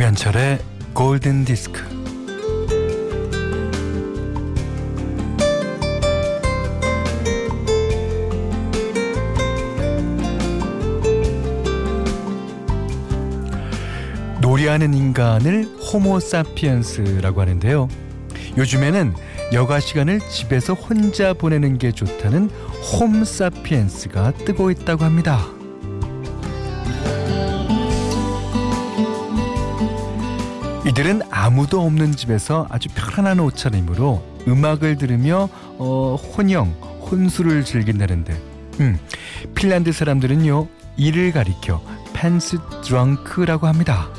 김현철의 골든 디스크. 놀이하는 인간을 호모사피엔스라고 하는데요. 요즘에는 여가 시간을 집에서 혼자 보내는 게 좋다는 홈사피엔스가 뜨고 있다고 합니다. 이들은 아무도 없는 집에서 아주 편안한 옷차림으로 음악을 들으며 어, 혼영, 혼술을 즐긴다는데 음, 핀란드 사람들은요 이를 가리켜 펜스 드렁크라고 합니다.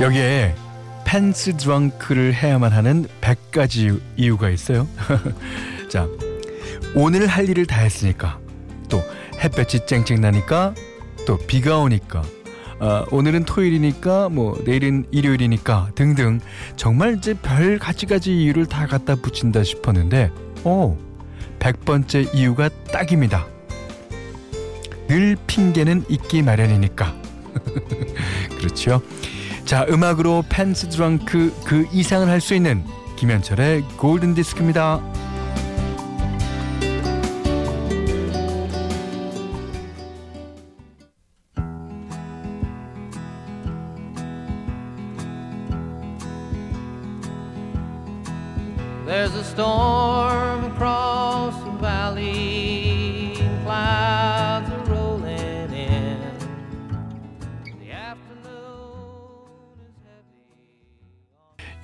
여기에 펜스 드렁크를 해야만 하는 100가지 이유가 있어요. 자, 오늘 할 일을 다 했으니까 또 햇볕이 쨍쨍 나니까 또 비가 오니까 아, 오늘은 토요일이니까 뭐 내일은 일요일이니까 등등 정말 이제 별 가지가지 이유를 다 갖다 붙인다 싶었는데 오 100번째 이유가 딱입니다. 늘 핑계는 있기 마련이니까. 그렇죠. 자, 음악으로 펜스 드렁크 그 이상을 할 수 있는 김현철의 골든 디스크입니다.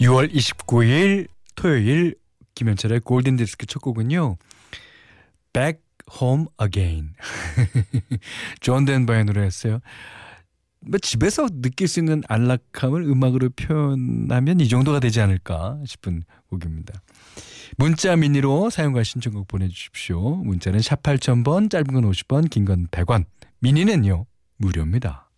6월 29일 토요일 김현철의 골든 디스크 첫 곡은요. Back Home Again. 존 덴버의 노래였어요. 뭐 집에서 느낄 수 있는 안락함을 음악으로 표현하면 이 정도가 되지 않을까 싶은 곡입니다. 문자 미니로 사연과 신청곡 보내주십시오. 문자는 샵 8000번, 짧은 건 50원, 긴 건 100원. 미니는요, 무료입니다.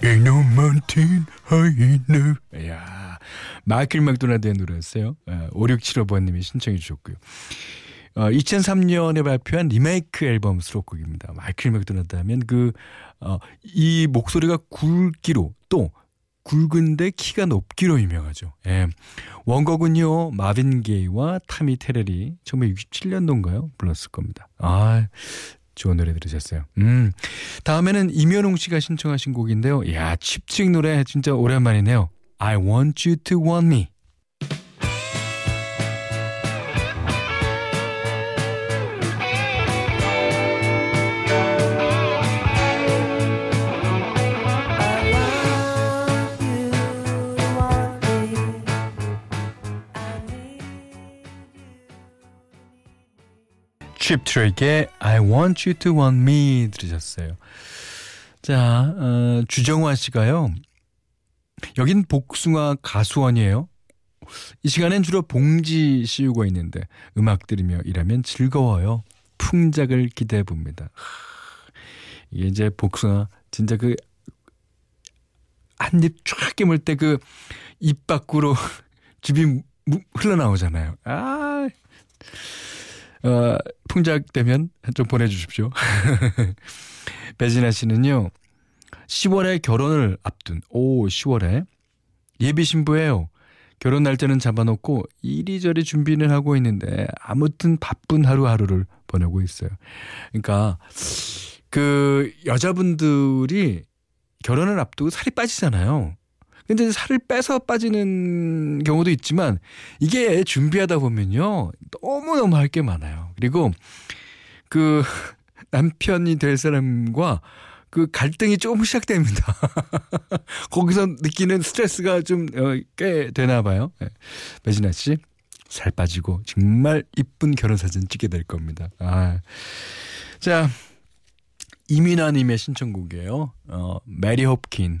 Ain't enough. 이야, 마이클 맥도날드의 노래였어요. 5675번님이 신청해 주셨고요. 어, 2003년에 발표한 리메이크 앨범 수록곡입니다. 마이클 맥도날드 하면 그, 어, 이 목소리가 굵기로 또 굵은데 키가 높기로 유명하죠. 예. 원곡은요, 마빈 게이와 타미 테렐이 1967년도인가요? 불렀을 겁니다. 아, 좋은 노래 들으셨어요. 음. 다음에는 임현웅 씨가 신청하신 곡인데요. 야, 칩칙 노래 진짜 오랜만이네요. I want you to want me. 칩트랙의 I want you to want me 들으셨어요. 자, 어, 주정화 씨가요. 여긴 복숭아 가수원이에요. 이 시간엔 주로 봉지 씌우고 있는데 음악 들으며 일하면 즐거워요. 풍작을 기대해 봅니다. 이게 이제 복숭아 진짜 그 한 입 쫙 깨물 때 그 입 밖으로 무- 흘러나오잖아요. 아, 어, 풍작되면 좀 보내주십시오. 배진아 씨는요, 10월에 결혼을 앞둔, 오, 10월에 예비 신부예요. 결혼 날짜는 잡아놓고 이리저리 준비는 하고 있는데 아무튼 바쁜 하루하루를 보내고 있어요. 그러니까 그 여자분들이 결혼을 앞두고 살이 빠지잖아요. 근데 살을 빼서 빠지는 경우도 있지만 이게 준비하다 보면요. 너무너무 할 게 많아요. 그리고 그 남편이 될 사람과 그 갈등이 조금 시작됩니다. 거기서 느끼는 스트레스가 좀 꽤 되나 봐요. 네. 배진아 씨. 살 빠지고 정말 이쁜 결혼 사진 찍게 될 겁니다. 아. 자, 이민아 님의 신청곡이에요. 어, 메리 홉킨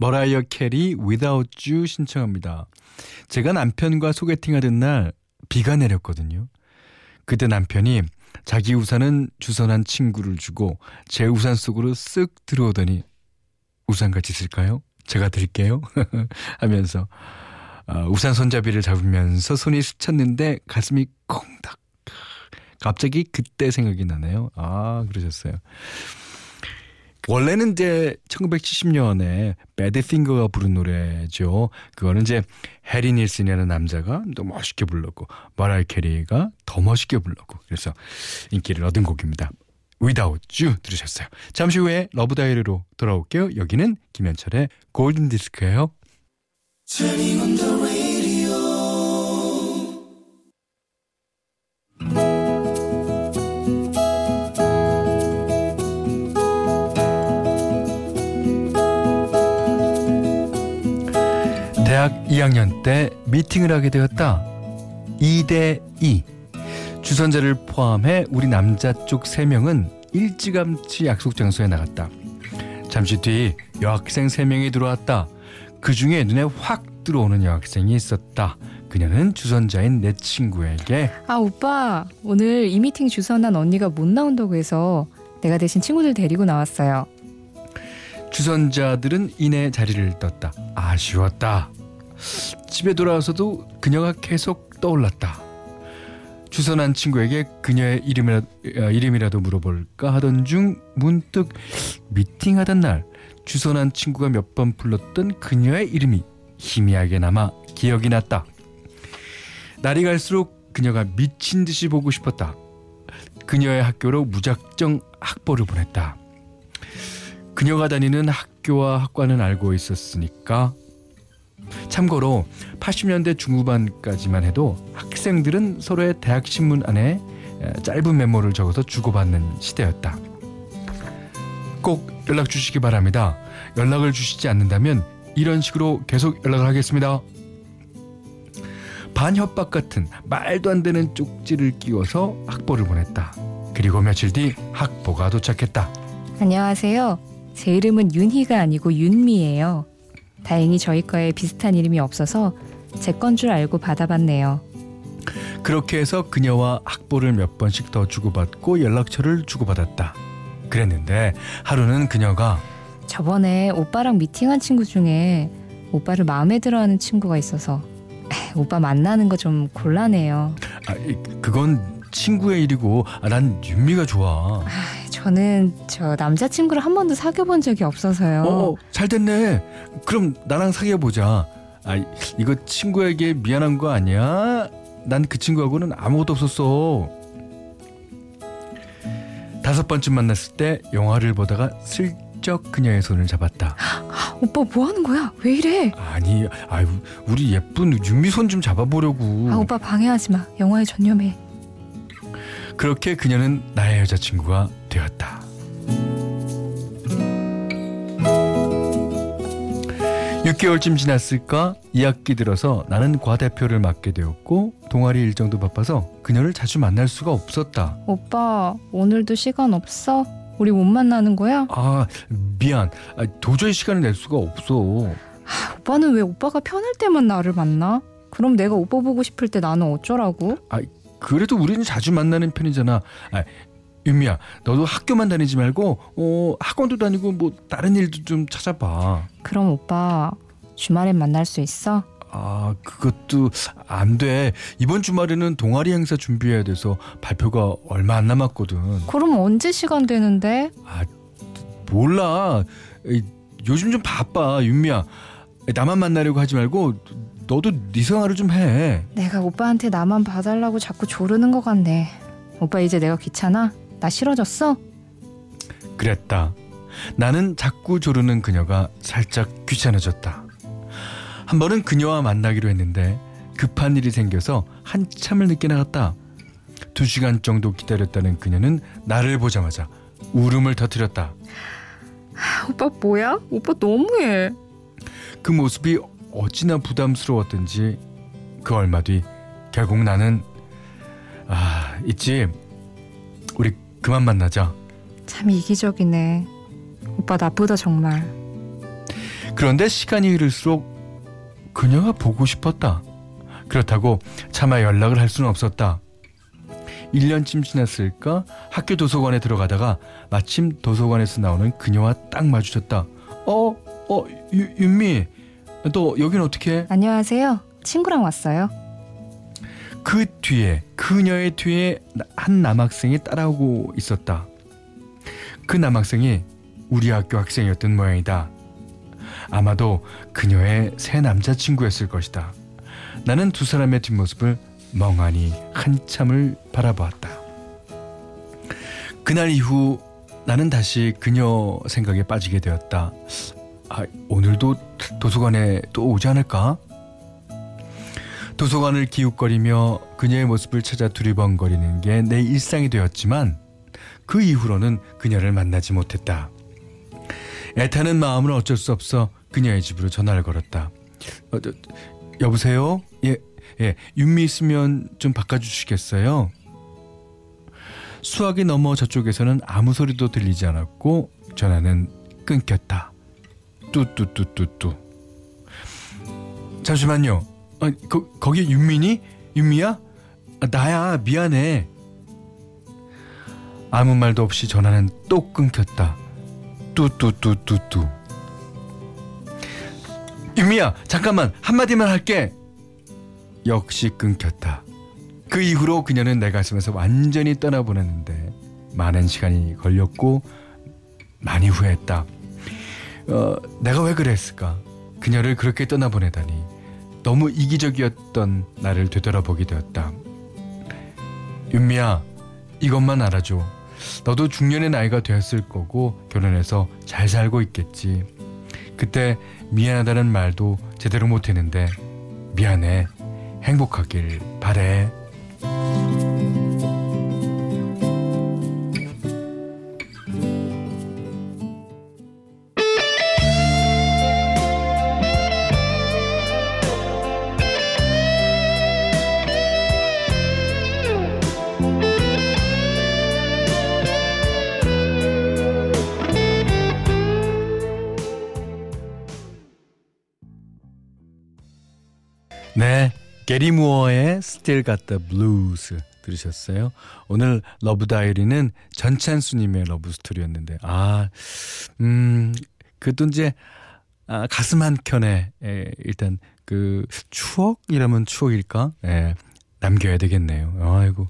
머라이어 캐리 Without You 신청합니다. 제가 남편과 소개팅하던 날 비가 내렸거든요. 그때 남편이 자기 우산은 주선한 친구를 주고 제 우산 속으로 쓱 들어오더니 우산 같이 쓸까요? 제가 드릴게요. 하면서 아, 우산 손잡이를 잡으면서 손이 스쳤는데 가슴이 콩닥. 갑자기 그때 생각이 나네요. 아 그러셨어요. 원래는 이제 1970년에 배드핑거가 부른 노래죠. 그거는 이제 해리 닐슨이라는 남자가 더 멋있게 불렀고 마라이 캐리가 더 멋있게 불렀고 그래서 인기를 얻은 곡입니다. Without You 들으셨어요. 잠시 후에 러브 다이어리로 돌아올게요. 여기는 김현철의 골든 디스크예요. 때 미팅을 하게 되었다. 2대 2. 주선자를 포함해 우리 남자 쪽 3명은 일찌감치 약속 장소에 나갔다. 잠시 뒤 여학생 3명이 들어왔다. 그 중에 눈에 확 들어오는 여학생이 있었다. 그녀는 주선자인 내 친구에게 아 오빠 오늘 이 미팅 주선한 언니가 못 나온다고 해서 내가 대신 친구들 데리고 나왔어요. 주선자들은 이내 자리를 떴다. 아쉬웠다. 집에 돌아와서도 그녀가 계속 떠올랐다. 주선한 친구에게 그녀의 이름이라, 어, 이름이라도 물어볼까 하던 중 문득 미팅하던 날 주선한 친구가 몇 번 불렀던 그녀의 이름이 희미하게 남아 기억이 났다. 날이 갈수록 그녀가 미친 듯이 보고 싶었다. 그녀의 학교로 무작정 학보를 보냈다. 그녀가 다니는 학교와 학과는 알고 있었으니까 참고로 80년대 중후반까지만 해도 학생들은 서로의 대학 신문 안에 에, 짧은 메모를 적어서 주고받는 시대였다. 꼭 연락 주시기 바랍니다. 연락을 주시지 않는다면 이런 식으로 계속 연락을 하겠습니다. 반협박 같은 말도 안 되는 쪽지를 끼워서 학보를 보냈다. 그리고 며칠 뒤 학보가 도착했다. 안녕하세요. 제 이름은 윤희가 아니고 윤미예요. 다행히 저희 과에 비슷한 이름이 없어서 제 건 줄 알고 받아봤네요. 그렇게 해서 그녀와 학보를 몇 번씩 더 주고받고 연락처를 주고받았다. 그랬는데 하루는 그녀가 저번에 오빠랑 미팅한 친구 중에 오빠를 마음에 들어하는 친구가 있어서 오빠 만나는 거 좀 곤란해요. 아, 이, 그건 친구의 일이고 아, 난 윤미가 좋아. 저는 저 남자친구를 한 번도 사귀어본 적이 없어서요. 어, 잘 됐네. 그럼 나랑 사귀어 보자. 아, 이거 친구에게 미안한 거 아니야? 난 그 친구하고는 아무것도 없었어. 다섯 번쯤 만났을 때 영화를 보다가 슬쩍 그녀의 손을 잡았다. 오빠 뭐 하는 거야? 왜 이래? 아니, 아유, 우리 예쁜 윤미 손좀 잡아보려고. 아 오빠 방해하지 마. 영화에 전념해. 그렇게 그녀는 나의 여자친구가 되었다. 6개월쯤 지났을까 2학기 들어서 나는 과대표를 맡게 되었고 동아리 일정도 바빠서 그녀를 자주 만날 수가 없었다. 오빠 오늘도 시간 없어? 우리 못 만나는 거야? 아 미안 아, 도저히 시간을 낼 수가 없어. 아, 오빠는 왜 오빠가 편할 때만 나를 만나? 그럼 내가 오빠 보고 싶을 때 나는 어쩌라고? 그래도 우리는 자주 만나는 편이잖아. 아, 윤미야 너도 학교만 다니지 말고 어, 학원도 다니고 뭐 다른 일도 좀 찾아봐. 그럼 오빠 주말엔 만날 수 있어? 아, 그것도 안 돼. 이번 주말에는 동아리 행사 준비해야 돼서 발표가 얼마 안 남았거든. 그럼 언제 시간 되는데? 아, 몰라. 요즘 좀 바빠, 윤미야. 나만 만나려고 하지 말고 너도 네 생활을 좀 해. 내가 오빠한테 나만 봐달라고 자꾸 조르는 것 같네. 오빠 이제 내가 귀찮아? 나 싫어졌어? 그랬다. 나는 자꾸 조르는 그녀가 살짝 귀찮아졌다. 한 번은 그녀와 만나기로 했는데 급한 일이 생겨서 한참을 늦게 나갔다. 두 시간 정도 기다렸다는 그녀는 나를 보자마자 울음을 터뜨렸다. 오빠 뭐야? 오빠 너무해. 그 모습이 어찌나 부담스러웠던지 그 얼마 뒤 결국 나는 아 있지 그만 만나자 참 이기적이네. 오빠 나쁘다 정말. 그런데 시간이 흐를수록 그녀가 보고 싶었다 그렇다고 차마 연락을 할 수는 없었다 1년쯤 지났을까 학교 도서관에 들어가다가 마침 도서관에서 나오는 그녀와 딱 마주쳤다 어? 어? 유, 윤미 너 여긴 어떻게 안녕하세요. 친구랑 왔어요. 그 뒤에 그녀의 뒤에 한 남학생이 따라오고 있었다. 그 남학생이 우리 학교 학생이었던 모양이다. 아마도 그녀의 새 남자친구였을 것이다. 나는 두 사람의 뒷모습을 멍하니 한참을 바라보았다. 그날 이후 나는 다시 그녀 생각에 빠지게 되었다. 아, 오늘도 도서관에 또 오지 않을까? 도서관을 기웃거리며 그녀의 모습을 찾아 두리번거리는 게 내 일상이 되었지만 그 이후로는 그녀를 만나지 못했다. 애타는 마음은 어쩔 수 없어 그녀의 집으로 전화를 걸었다. 어, 저, 여보세요? 예, 예, 윤미 있으면 좀 바꿔주시겠어요? 수학이 넘어 저쪽에서는 아무 소리도 들리지 않았고 전화는 끊겼다. 뚜뚜뚜뚜뚜. 잠시만요. 아, 거, 거기 윤민이? 윤미야? 아, 나야 미안해. 아무 말도 없이 전화는 또 끊겼다. 뚜뚜뚜뚜뚜. 윤미야 잠깐만 한마디만 할게. 역시 끊겼다. 그 이후로 그녀는 내 가슴에서 완전히 떠나보냈는데 많은 시간이 걸렸고 많이 후회했다. 어, 내가 왜 그랬을까? 그녀를 그렇게 떠나보내다니 너무 이기적이었던 나를 되돌아보게 되었다. 윤미야, 이것만 알아줘. 너도 중년의 나이가 되었을 거고 결혼해서 잘 살고 있겠지. 그때 미안하다는 말도 제대로 못했는데 미안해. 행복하길 바래. 게리 무어의 Still Got the Blues 들으셨어요? 오늘 러브 다이어리는 전찬수님의 love story였는데 아, 음, 그 또 이제 아, 가슴 한 켠에 에, 일단 그 추억이라면 추억일까? 예, 남겨야 되겠네요. 아이고.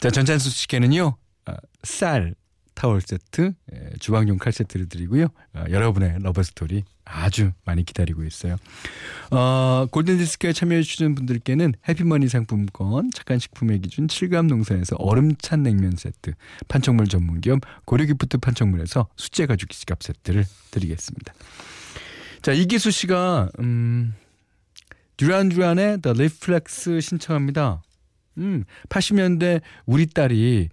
자, 전찬수 씨께는요, 아, 쌀 타월 세트, 예, 주방용 칼 세트를 드리고요. 아, 여러분의 love story 아주 많이 기다리고 있어요. 어, 골든디스크에 참여해주시는 분들께는 해피머니 상품권, 착한 식품의 기준 7감 농산에서 얼음찬 냉면 세트, 판촉물 전문기업 고려기프트 판촉물에서 수제 가죽 기지갑 세트를 드리겠습니다. 자, 이기수 씨가, 음, 듀란 듀란의 The Reflex 신청합니다. 음, 80년대 우리 딸이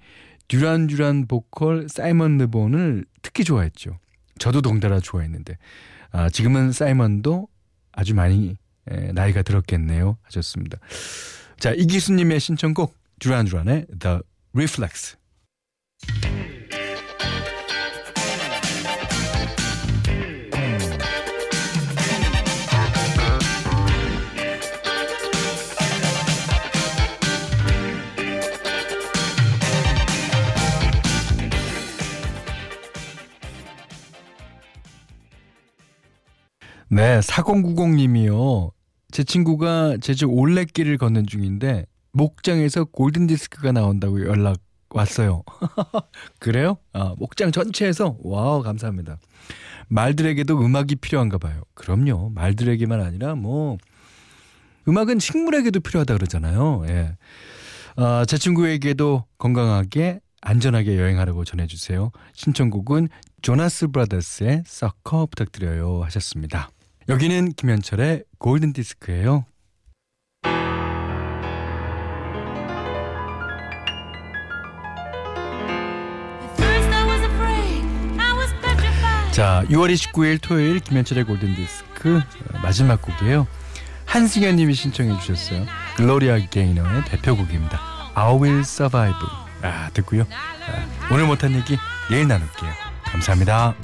듀란 듀란 보컬 사이먼 르본을 특히 좋아했죠. 저도 덩달아 좋아했는데 아, 지금은 사이먼도 아주 많이 에, 나이가 들었겠네요 하셨습니다. 자 이기수님의 신청곡 듀란 듀란의 The Reflex 네, 4090님이요. 제 친구가 제주 올레길을 걷는 중인데 목장에서 골든 디스크가 나온다고 연락 왔어요. 그래요? 아, 목장 전체에서 와우 감사합니다. 말들에게도 음악이 필요한가 봐요. 그럼요. 말들에게만 아니라 뭐 음악은 식물에게도 필요하다 그러잖아요. 예. 아, 제 친구에게도 건강하게 안전하게 여행하라고 전해주세요. 신청곡은 조나스 브라더스의 Sucker 부탁드려요 하셨습니다. 여기는 김현철의 골든 디스크예요. 자, 6월 29일 토요일 김현철의 골든 디스크 어, 마지막 곡이에요. 한승현 님이 신청해 주셨어요. 글로리아 게이너의 대표곡입니다. I will survive. 아, 듣고요. 아, 오늘 못한 얘기 내일 나눌게요. 감사합니다.